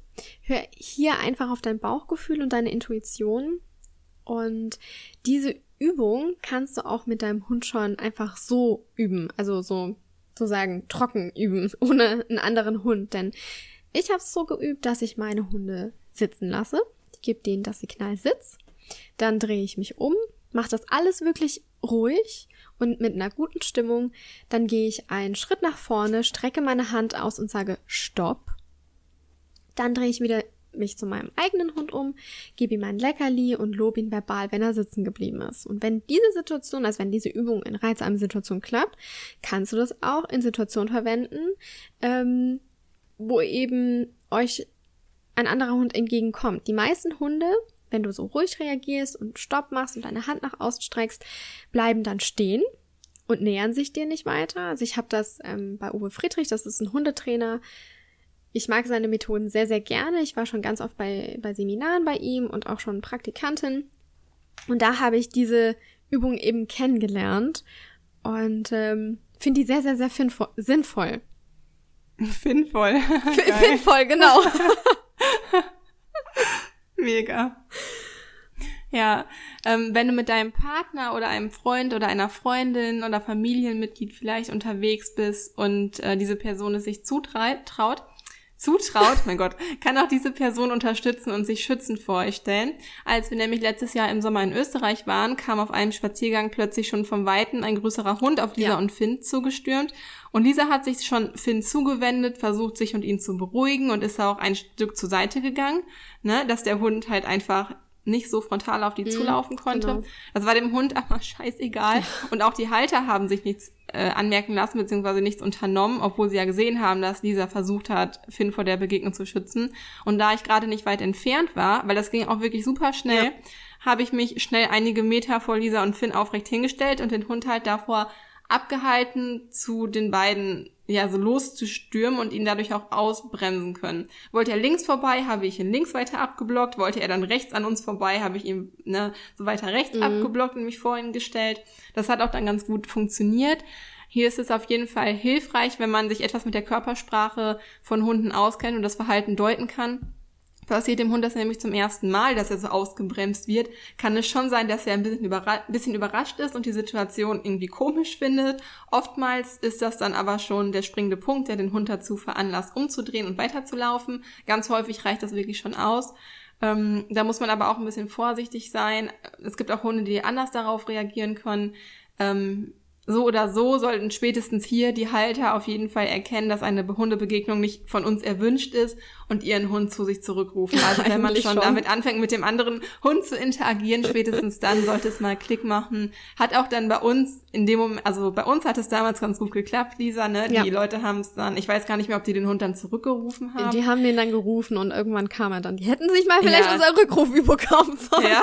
Hör hier einfach auf dein Bauchgefühl und deine Intuition. Und diese Übung kannst du auch mit deinem Hund schon einfach so üben. Also so sozusagen trocken üben, ohne einen anderen Hund. Denn ich habe es so geübt, dass ich meine Hunde sitzen lasse. Ich gebe denen das Signal Sitz. Dann drehe ich mich um, mache das alles wirklich ruhig und mit einer guten Stimmung. Dann gehe ich einen Schritt nach vorne, strecke meine Hand aus und sage Stopp. Dann drehe ich wieder mich zu meinem eigenen Hund um, gebe ihm ein Leckerli und lobe ihn verbal, wenn er sitzen geblieben ist. Und wenn diese Situation, also wenn diese Übung in reizarmen Situationen klappt, kannst du das auch in Situationen verwenden, ähm, wo eben euch ein anderer Hund entgegenkommt. Die meisten Hunde, wenn du so ruhig reagierst und Stopp machst und deine Hand nach außen streckst, bleiben dann stehen und nähern sich dir nicht weiter. Also ich habe das ähm, bei Uwe Friedrich, das ist ein Hundetrainer, ich mag seine Methoden sehr, sehr gerne. Ich war schon ganz oft bei, bei Seminaren bei ihm und auch schon Praktikantin. Und da habe ich diese Übung eben kennengelernt und ähm, finde die sehr, sehr, sehr sinnvoll. Sinnvoll. Sinnvoll, genau. Mega. Ja, ähm, wenn du mit deinem Partner oder einem Freund oder einer Freundin oder Familienmitglied vielleicht unterwegs bist und äh, diese Person es sich zutraut, zutraut, mein Gott, kann auch diese Person unterstützen und sich schützend vor euch stellen. Als wir nämlich letztes Jahr im Sommer in Österreich waren, kam auf einem Spaziergang plötzlich schon vom Weiten ein größerer Hund auf Lisa ja. und Finn zugestürmt. Und Lisa hat sich schon Finn zugewendet, versucht sich und ihn zu beruhigen und ist auch ein Stück zur Seite gegangen, ne, dass der Hund halt einfach nicht so frontal auf die mhm, zulaufen konnte. Genau. Das war dem Hund aber scheißegal. Und auch die Halter haben sich nichts äh, anmerken lassen, beziehungsweise nichts unternommen, obwohl sie ja gesehen haben, dass Lisa versucht hat, Finn vor der Begegnung zu schützen. Und da ich gerade nicht weit entfernt war, weil das ging auch wirklich super schnell, ja. habe ich mich schnell einige Meter vor Lisa und Finn aufrecht hingestellt und den Hund halt davor abgehalten, zu den beiden ja so loszustürmen und ihn dadurch auch ausbremsen können. Wollte er links vorbei, habe ich ihn links weiter abgeblockt. Wollte er dann rechts an uns vorbei, habe ich ihn ne, so weiter rechts mhm. abgeblockt und mich vor ihn gestellt. Das hat auch dann ganz gut funktioniert. Hier ist es auf jeden Fall hilfreich, wenn man sich etwas mit der Körpersprache von Hunden auskennt und das Verhalten deuten kann passiert dem Hund das nämlich zum ersten Mal, dass er so ausgebremst wird, kann es schon sein, dass er ein bisschen, überra bisschen überrascht ist und die Situation irgendwie komisch findet. Oftmals ist das dann aber schon der springende Punkt, der den Hund dazu veranlasst, umzudrehen und weiterzulaufen. Ganz häufig reicht das wirklich schon aus. Ähm, da muss man aber auch ein bisschen vorsichtig sein. Es gibt auch Hunde, die anders darauf reagieren können. Ähm, so oder so sollten spätestens hier die Halter auf jeden Fall erkennen, dass eine Hundebegegnung nicht von uns erwünscht ist und ihren Hund zu sich zurückrufen. Also wenn man schon, schon, damit anfängt, mit dem anderen Hund zu interagieren, spätestens dann sollte es mal Klick machen. Hat auch dann bei uns in dem Moment, also bei uns hat es damals ganz gut geklappt, Lisa, ne? Die ja. Leute haben es dann, ich weiß gar nicht mehr, ob die den Hund dann zurückgerufen haben. Die haben den dann gerufen und irgendwann kam er dann. Die hätten sich mal vielleicht ja. unser Rückruf überkommen sollen. Ja.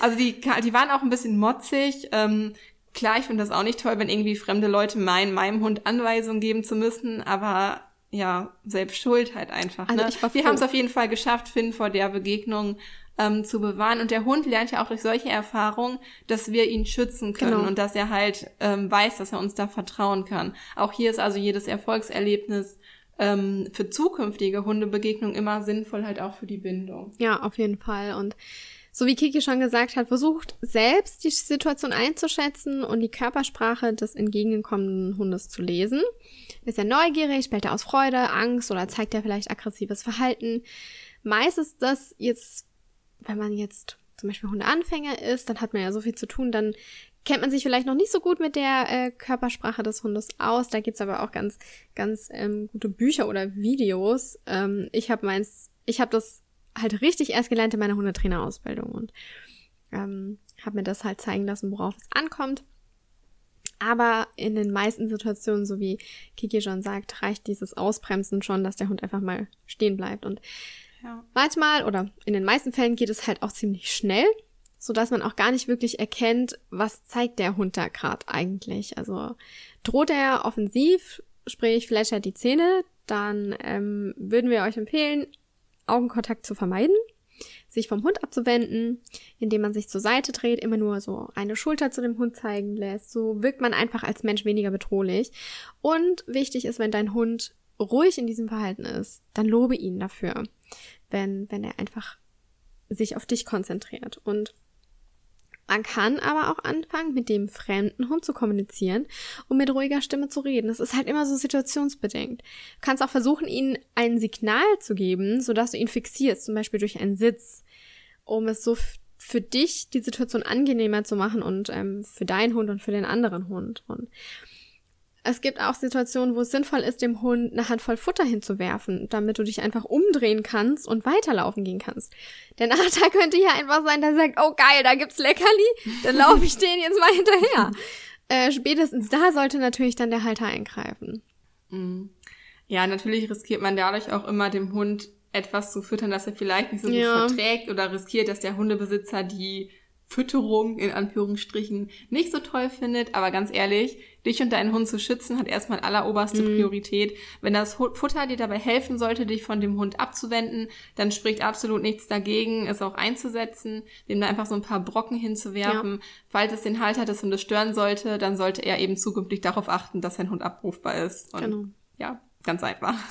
Also die, die waren auch ein bisschen motzig. Ähm, Klar, ich finde das auch nicht toll, wenn irgendwie fremde Leute meinen, meinem Hund Anweisungen geben zu müssen, aber ja, selbst schuld halt einfach. Also ne? Wir haben es auf jeden Fall geschafft, Finn vor der Begegnung ähm, zu bewahren. Und der Hund lernt ja auch durch solche Erfahrungen, dass wir ihn schützen können genau. und dass er halt ähm, weiß, dass er uns da vertrauen kann. Auch hier ist also jedes Erfolgserlebnis ähm, für zukünftige Hundebegegnungen immer sinnvoll, halt auch für die Bindung. Ja, auf jeden Fall. Und so wie Kiki schon gesagt hat, versucht selbst die Situation einzuschätzen und die Körpersprache des entgegenkommenden Hundes zu lesen. Ist er neugierig, bellt er aus Freude, Angst oder zeigt er vielleicht aggressives Verhalten? Meist ist das jetzt, wenn man jetzt zum Beispiel Hundeanfänger ist, dann hat man ja so viel zu tun, dann kennt man sich vielleicht noch nicht so gut mit der äh, Körpersprache des Hundes aus. Da gibt's aber auch ganz, ganz ähm, gute Bücher oder Videos. Ähm, ich habe meins, ich habe das halt richtig erst gelernt in meiner Hundetrainerausbildung und ähm, habe mir das halt zeigen lassen, worauf es ankommt. Aber in den meisten Situationen, so wie Kiki schon sagt, reicht dieses Ausbremsen schon, dass der Hund einfach mal stehen bleibt. Und ja. manchmal oder in den meisten Fällen geht es halt auch ziemlich schnell, so dass man auch gar nicht wirklich erkennt, was zeigt der Hund da gerade eigentlich. Also droht er offensiv, sprich vielleicht halt die Zähne, dann ähm, würden wir euch empfehlen, Augenkontakt zu vermeiden, sich vom Hund abzuwenden, indem man sich zur Seite dreht, immer nur so eine Schulter zu dem Hund zeigen lässt. So wirkt man einfach als Mensch weniger bedrohlich. Und wichtig ist, wenn dein Hund ruhig in diesem Verhalten ist, dann lobe ihn dafür, wenn, wenn er einfach sich auf dich konzentriert. Und man kann aber auch anfangen, mit dem fremden Hund zu kommunizieren und mit ruhiger Stimme zu reden. Das ist halt immer so situationsbedingt. Du kannst auch versuchen, ihnen ein Signal zu geben, sodass du ihn fixierst, zum Beispiel durch einen Sitz, um es so für dich die Situation angenehmer zu machen und ähm, für deinen Hund und für den anderen Hund. Und es gibt auch Situationen, wo es sinnvoll ist, dem Hund eine Handvoll Futter hinzuwerfen, damit du dich einfach umdrehen kannst und weiterlaufen gehen kannst. Der Nachteil könnte ja einfach sein, dass er sagt, oh geil, da gibt's Leckerli, dann laufe ich den jetzt mal hinterher. Äh, spätestens da sollte natürlich dann der Halter eingreifen. Mhm. Ja, natürlich riskiert man dadurch auch immer dem Hund etwas zu füttern, das er vielleicht nicht so gut ja. verträgt oder riskiert, dass der Hundebesitzer die Fütterung in Anführungsstrichen nicht so toll findet. Aber ganz ehrlich, dich und deinen Hund zu schützen hat erstmal alleroberste mhm. Priorität. Wenn das Futter dir dabei helfen sollte, dich von dem Hund abzuwenden, dann spricht absolut nichts dagegen, es auch einzusetzen, dem da einfach so ein paar Brocken hinzuwerfen. Ja. Falls es den Halter des Hundes stören sollte, dann sollte er eben zukünftig darauf achten, dass sein Hund abrufbar ist. Und genau. ja, ganz einfach.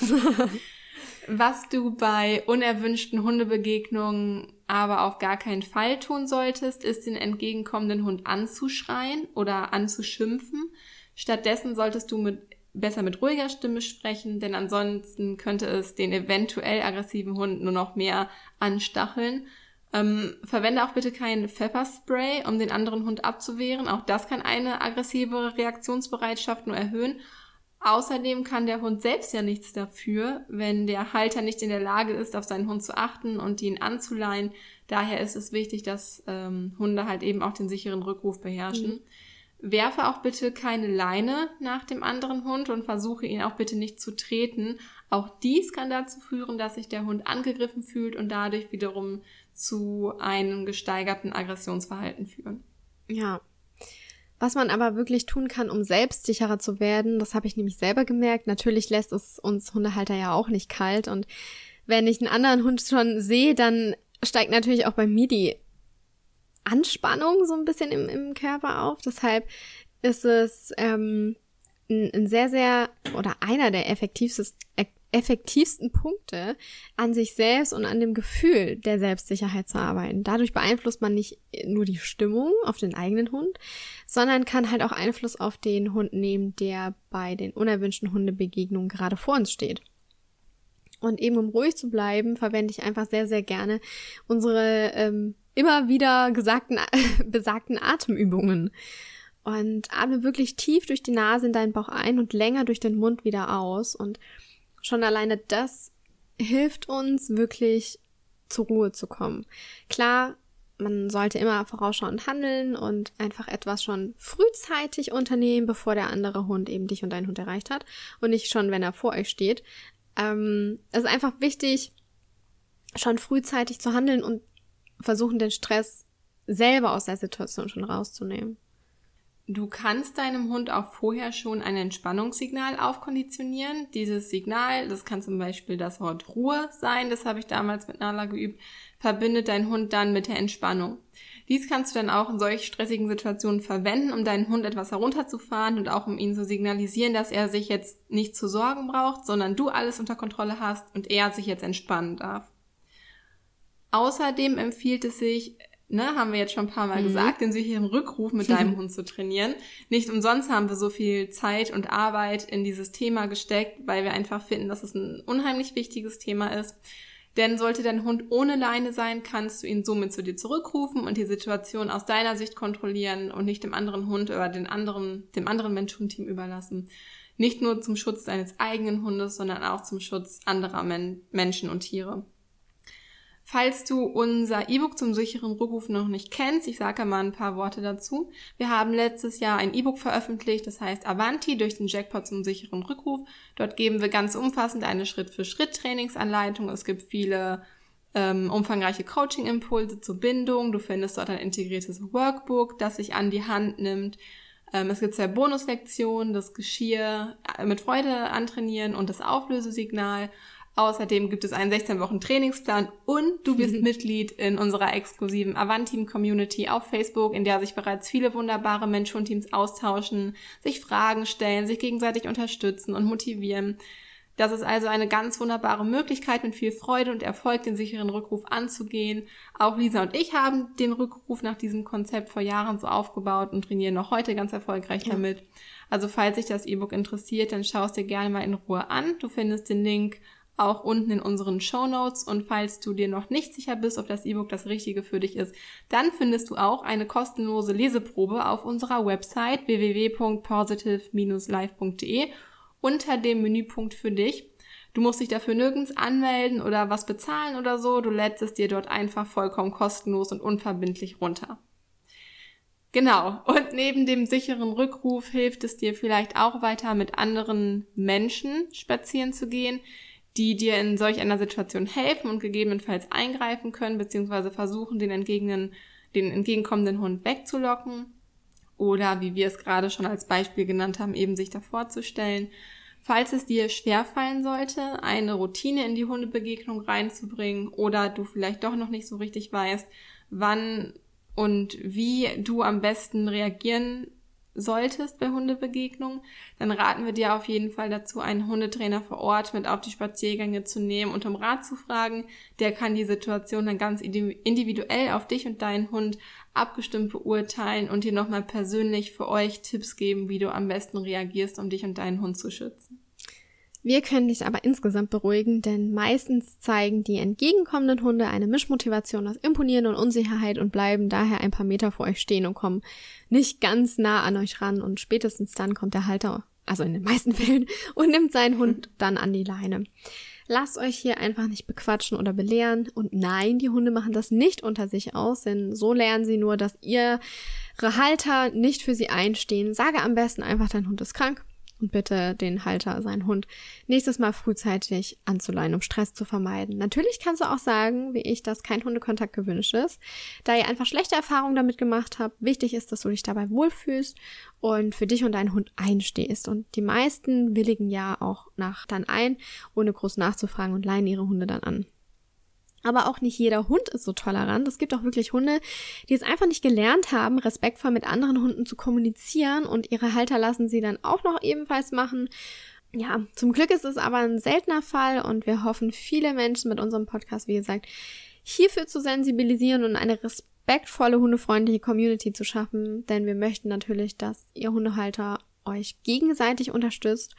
Was du bei unerwünschten Hundebegegnungen aber auf gar keinen Fall tun solltest, ist den entgegenkommenden Hund anzuschreien oder anzuschimpfen. Stattdessen solltest du mit, besser mit ruhiger Stimme sprechen, denn ansonsten könnte es den eventuell aggressiven Hund nur noch mehr anstacheln. Ähm, verwende auch bitte kein Pfefferspray, um den anderen Hund abzuwehren. Auch das kann eine aggressive Reaktionsbereitschaft nur erhöhen. Außerdem kann der Hund selbst ja nichts dafür, wenn der Halter nicht in der Lage ist, auf seinen Hund zu achten und ihn anzuleihen. Daher ist es wichtig, dass ähm, Hunde halt eben auch den sicheren Rückruf beherrschen. Mhm. Werfe auch bitte keine Leine nach dem anderen Hund und versuche ihn auch bitte nicht zu treten. Auch dies kann dazu führen, dass sich der Hund angegriffen fühlt und dadurch wiederum zu einem gesteigerten Aggressionsverhalten führen. Ja, was man aber wirklich tun kann, um selbstsicherer zu werden, das habe ich nämlich selber gemerkt. Natürlich lässt es uns Hundehalter ja auch nicht kalt. Und wenn ich einen anderen Hund schon sehe, dann steigt natürlich auch bei mir die Anspannung so ein bisschen im, im Körper auf. Deshalb ist es ähm, ein, ein sehr, sehr oder einer der effektivsten, effektivsten Punkte, an sich selbst und an dem Gefühl der Selbstsicherheit zu arbeiten. Dadurch beeinflusst man nicht nur die Stimmung auf den eigenen Hund, sondern kann halt auch Einfluss auf den Hund nehmen, der bei den unerwünschten Hundebegegnungen gerade vor uns steht. Und eben um ruhig zu bleiben, verwende ich einfach sehr, sehr gerne unsere ähm, immer wieder gesagten, besagten Atemübungen. und atme wirklich tief durch die Nase in deinen Bauch ein und länger durch den Mund wieder aus. Und schon alleine das hilft uns wirklich zur Ruhe zu kommen. Klar, man sollte immer vorausschauend handeln und einfach etwas schon frühzeitig unternehmen, bevor der andere Hund eben dich und deinen Hund erreicht hat und nicht schon, wenn er vor euch steht. Ähm, es ist einfach wichtig, schon frühzeitig zu handeln und versuchen, den Stress selber aus der Situation schon rauszunehmen. Du kannst deinem Hund auch vorher schon ein Entspannungssignal aufkonditionieren. Dieses Signal, das kann zum Beispiel das Wort Ruhe sein, das habe ich damals mit Nala geübt, verbindet dein Hund dann mit der Entspannung. Dies kannst du dann auch in solch stressigen Situationen verwenden, um deinen Hund etwas herunterzufahren und auch um ihn zu signalisieren, dass er sich jetzt nicht zu sorgen braucht, sondern du alles unter Kontrolle hast und er sich jetzt entspannen darf. Außerdem empfiehlt es sich, ne, haben wir jetzt schon ein paar Mal mhm. gesagt, den sicheren Rückruf mit deinem Hund zu trainieren. Nicht umsonst haben wir so viel Zeit und Arbeit in dieses Thema gesteckt, weil wir einfach finden, dass es ein unheimlich wichtiges Thema ist. Denn sollte dein Hund ohne Leine sein, kannst du ihn somit zu dir zurückrufen und die Situation aus deiner Sicht kontrollieren und nicht dem anderen Hund oder den anderen, dem anderen Mensch-Hund-Team überlassen. Nicht nur zum Schutz deines eigenen Hundes, sondern auch zum Schutz anderer Men Menschen und Tiere. Falls du unser E-Book zum sicheren Rückruf noch nicht kennst, ich sage mal ein paar Worte dazu. Wir haben letztes Jahr ein E-Book veröffentlicht, das heißt Avanti durch den Jackpot zum sicheren Rückruf. Dort geben wir ganz umfassend eine Schritt-für-Schritt-Trainingsanleitung. Es gibt viele ähm, umfangreiche Coaching-Impulse zur Bindung. Du findest dort ein integriertes Workbook, das sich an die Hand nimmt. Ähm, es gibt zwei Bonuslektionen, das Geschirr äh, mit Freude antrainieren und das Auflösesignal. Außerdem gibt es einen 16 Wochen Trainingsplan und du bist Mitglied in unserer exklusiven Avanteam Community auf Facebook, in der sich bereits viele wunderbare Menschen und Teams austauschen, sich Fragen stellen, sich gegenseitig unterstützen und motivieren. Das ist also eine ganz wunderbare Möglichkeit, mit viel Freude und Erfolg den sicheren Rückruf anzugehen. Auch Lisa und ich haben den Rückruf nach diesem Konzept vor Jahren so aufgebaut und trainieren noch heute ganz erfolgreich ja. damit. Also falls dich das E-Book interessiert, dann schau es dir gerne mal in Ruhe an. Du findest den Link auch unten in unseren Show Notes. Und falls du dir noch nicht sicher bist, ob das E-Book das Richtige für dich ist, dann findest du auch eine kostenlose Leseprobe auf unserer Website www.positive-live.de unter dem Menüpunkt für dich. Du musst dich dafür nirgends anmelden oder was bezahlen oder so. Du lädst es dir dort einfach vollkommen kostenlos und unverbindlich runter. Genau. Und neben dem sicheren Rückruf hilft es dir vielleicht auch weiter mit anderen Menschen spazieren zu gehen, die dir in solch einer Situation helfen und gegebenenfalls eingreifen können, beziehungsweise versuchen, den, entgegenen, den entgegenkommenden Hund wegzulocken. Oder, wie wir es gerade schon als Beispiel genannt haben, eben sich davor zu stellen. Falls es dir schwerfallen sollte, eine Routine in die Hundebegegnung reinzubringen oder du vielleicht doch noch nicht so richtig weißt, wann und wie du am besten reagieren solltest bei Hundebegegnungen, dann raten wir dir auf jeden Fall dazu, einen Hundetrainer vor Ort mit auf die Spaziergänge zu nehmen und um Rat zu fragen. Der kann die Situation dann ganz individuell auf dich und deinen Hund abgestimmt beurteilen und dir nochmal persönlich für euch Tipps geben, wie du am besten reagierst, um dich und deinen Hund zu schützen. Wir können dich aber insgesamt beruhigen, denn meistens zeigen die entgegenkommenden Hunde eine Mischmotivation aus Imponieren und Unsicherheit und bleiben daher ein paar Meter vor euch stehen und kommen nicht ganz nah an euch ran und spätestens dann kommt der Halter, also in den meisten Fällen, und nimmt seinen Hund dann an die Leine. Lasst euch hier einfach nicht bequatschen oder belehren. Und nein, die Hunde machen das nicht unter sich aus, denn so lernen sie nur, dass ihre Halter nicht für sie einstehen. Sage am besten einfach, dein Hund ist krank und bitte den Halter, seinen Hund, nächstes Mal frühzeitig anzuleihen, um Stress zu vermeiden. Natürlich kannst du auch sagen, wie ich, dass kein Hundekontakt gewünscht ist, da ihr einfach schlechte Erfahrungen damit gemacht habt. Wichtig ist, dass du dich dabei wohlfühlst und für dich und deinen Hund einstehst. Und die meisten willigen ja auch nach dann ein, ohne groß nachzufragen und leihen ihre Hunde dann an. Aber auch nicht jeder Hund ist so tolerant. Es gibt auch wirklich Hunde, die es einfach nicht gelernt haben, respektvoll mit anderen Hunden zu kommunizieren und ihre Halter lassen sie dann auch noch ebenfalls machen. Ja, zum Glück ist es aber ein seltener Fall und wir hoffen, viele Menschen mit unserem Podcast, wie gesagt, hierfür zu sensibilisieren und eine respektvolle, hundefreundliche Community zu schaffen, denn wir möchten natürlich, dass ihr Hundehalter euch gegenseitig unterstützt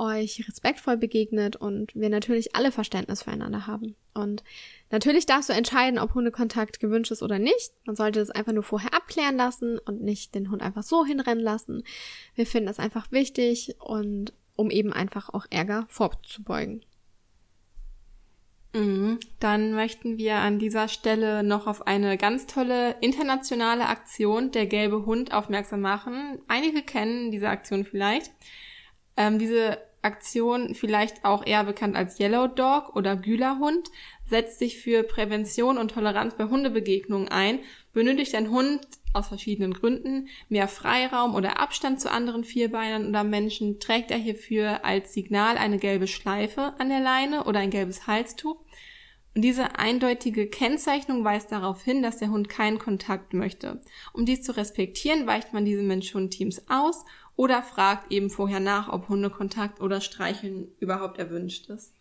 euch respektvoll begegnet und wir natürlich alle Verständnis füreinander haben. Und natürlich darfst du entscheiden, ob Hundekontakt gewünscht ist oder nicht. Man sollte das einfach nur vorher abklären lassen und nicht den Hund einfach so hinrennen lassen. Wir finden das einfach wichtig und um eben einfach auch Ärger vorzubeugen. Mhm. Dann möchten wir an dieser Stelle noch auf eine ganz tolle internationale Aktion der gelbe Hund aufmerksam machen. Einige kennen diese Aktion vielleicht. Ähm, diese Aktion, vielleicht auch eher bekannt als Yellow Dog oder Gülerhund, setzt sich für Prävention und Toleranz bei Hundebegegnungen ein. Benötigt ein Hund aus verschiedenen Gründen mehr Freiraum oder Abstand zu anderen Vierbeinern oder Menschen, trägt er hierfür als Signal eine gelbe Schleife an der Leine oder ein gelbes Halstuch. Und diese eindeutige Kennzeichnung weist darauf hin, dass der Hund keinen Kontakt möchte. Um dies zu respektieren, weicht man diese Mensch-Hund-Teams aus oder fragt eben vorher nach, ob Hundekontakt oder Streicheln überhaupt erwünscht ist.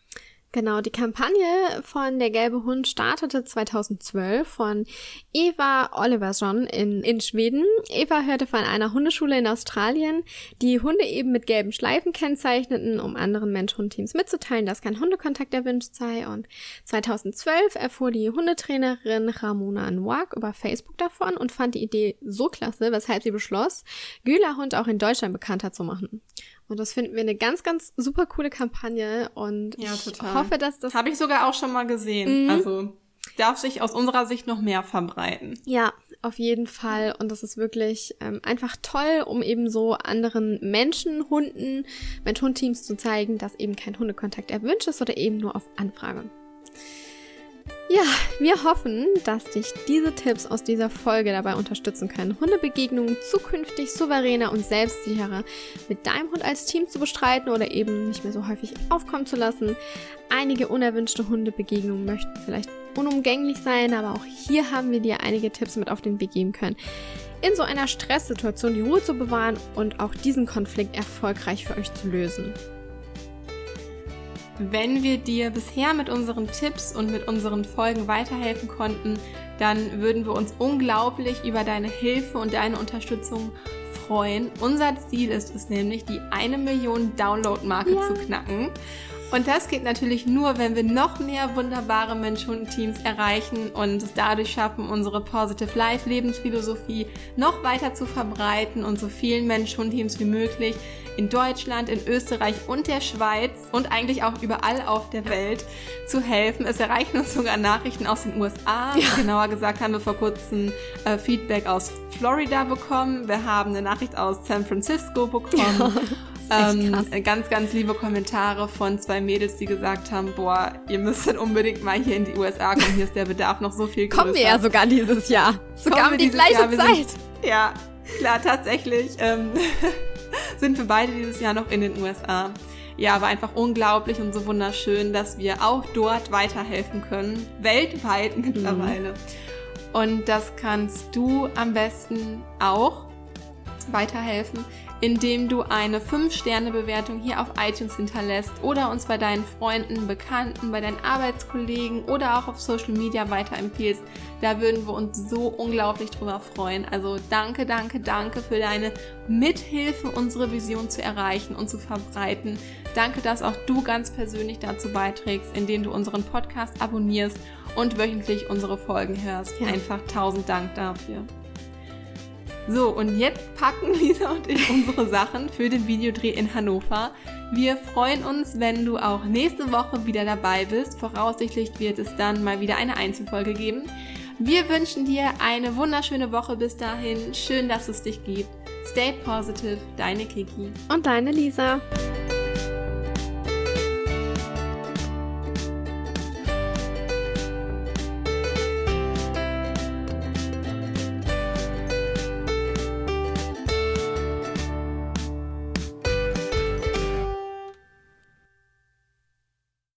Genau, die Kampagne von Der gelbe Hund startete 2012 von Eva Oliverson in, in Schweden. Eva hörte von einer Hundeschule in Australien, die Hunde eben mit gelben Schleifen kennzeichneten, um anderen Mensch-Hund-Teams mitzuteilen, dass kein Hundekontakt erwünscht sei. Und 2012 erfuhr die Hundetrainerin Ramona Nwak über Facebook davon und fand die Idee so klasse, weshalb sie beschloss, Güler Hund auch in Deutschland bekannter zu machen. Und das finden wir eine ganz, ganz super coole Kampagne und ja, ich hoffe, dass das. Habe ich sogar auch schon mal gesehen. Mhm. Also darf sich aus unserer Sicht noch mehr verbreiten. Ja, auf jeden Fall. Und das ist wirklich ähm, einfach toll, um eben so anderen Menschen, Hunden, Mensch-Hund-Teams zu zeigen, dass eben kein Hundekontakt erwünscht ist oder eben nur auf Anfrage. Ja, wir hoffen, dass dich diese Tipps aus dieser Folge dabei unterstützen können, Hundebegegnungen zukünftig souveräner und selbstsicherer mit deinem Hund als Team zu bestreiten oder eben nicht mehr so häufig aufkommen zu lassen. Einige unerwünschte Hundebegegnungen möchten vielleicht unumgänglich sein, aber auch hier haben wir dir einige Tipps mit auf den Weg geben können, in so einer Stresssituation die Ruhe zu bewahren und auch diesen Konflikt erfolgreich für euch zu lösen. Wenn wir dir bisher mit unseren Tipps und mit unseren Folgen weiterhelfen konnten, dann würden wir uns unglaublich über deine Hilfe und deine Unterstützung freuen. Unser Ziel ist es nämlich, die eine Million Download-Marke ja. zu knacken. Und das geht natürlich nur, wenn wir noch mehr wunderbare Mensch-Hund-Teams erreichen und es dadurch schaffen, unsere Positive Life Lebensphilosophie noch weiter zu verbreiten und so vielen Mensch-Hund-Teams wie möglich in Deutschland, in Österreich und der Schweiz und eigentlich auch überall auf der Welt zu helfen. Es erreichen uns sogar Nachrichten aus den USA. Ja. Genauer gesagt haben wir vor kurzem äh, Feedback aus Florida bekommen. Wir haben eine Nachricht aus San Francisco bekommen. Ja. Ähm, ganz, ganz liebe Kommentare von zwei Mädels, die gesagt haben, boah, ihr müsstet unbedingt mal hier in die USA kommen, hier ist der Bedarf noch so viel größer. Kommen wir ja sogar dieses Jahr. Sogar um die gleiche Jahr. Zeit. Sind, ja, klar, tatsächlich ähm, sind wir beide dieses Jahr noch in den USA. Ja, aber einfach unglaublich und so wunderschön, dass wir auch dort weiterhelfen können, weltweit mittlerweile. Mhm. Und das kannst du am besten auch weiterhelfen, indem du eine 5-Sterne-Bewertung hier auf iTunes hinterlässt oder uns bei deinen Freunden, Bekannten, bei deinen Arbeitskollegen oder auch auf Social Media weiterempfiehlst. Da würden wir uns so unglaublich drüber freuen. Also danke, danke, danke für deine Mithilfe, unsere Vision zu erreichen und zu verbreiten. Danke, dass auch du ganz persönlich dazu beiträgst, indem du unseren Podcast abonnierst und wöchentlich unsere Folgen hörst. Ja. Einfach tausend Dank dafür. So, und jetzt packen Lisa und ich unsere Sachen für den Videodreh in Hannover. Wir freuen uns, wenn du auch nächste Woche wieder dabei bist. Voraussichtlich wird es dann mal wieder eine Einzelfolge geben. Wir wünschen dir eine wunderschöne Woche bis dahin. Schön, dass es dich gibt. Stay positive, deine Kiki. Und deine Lisa.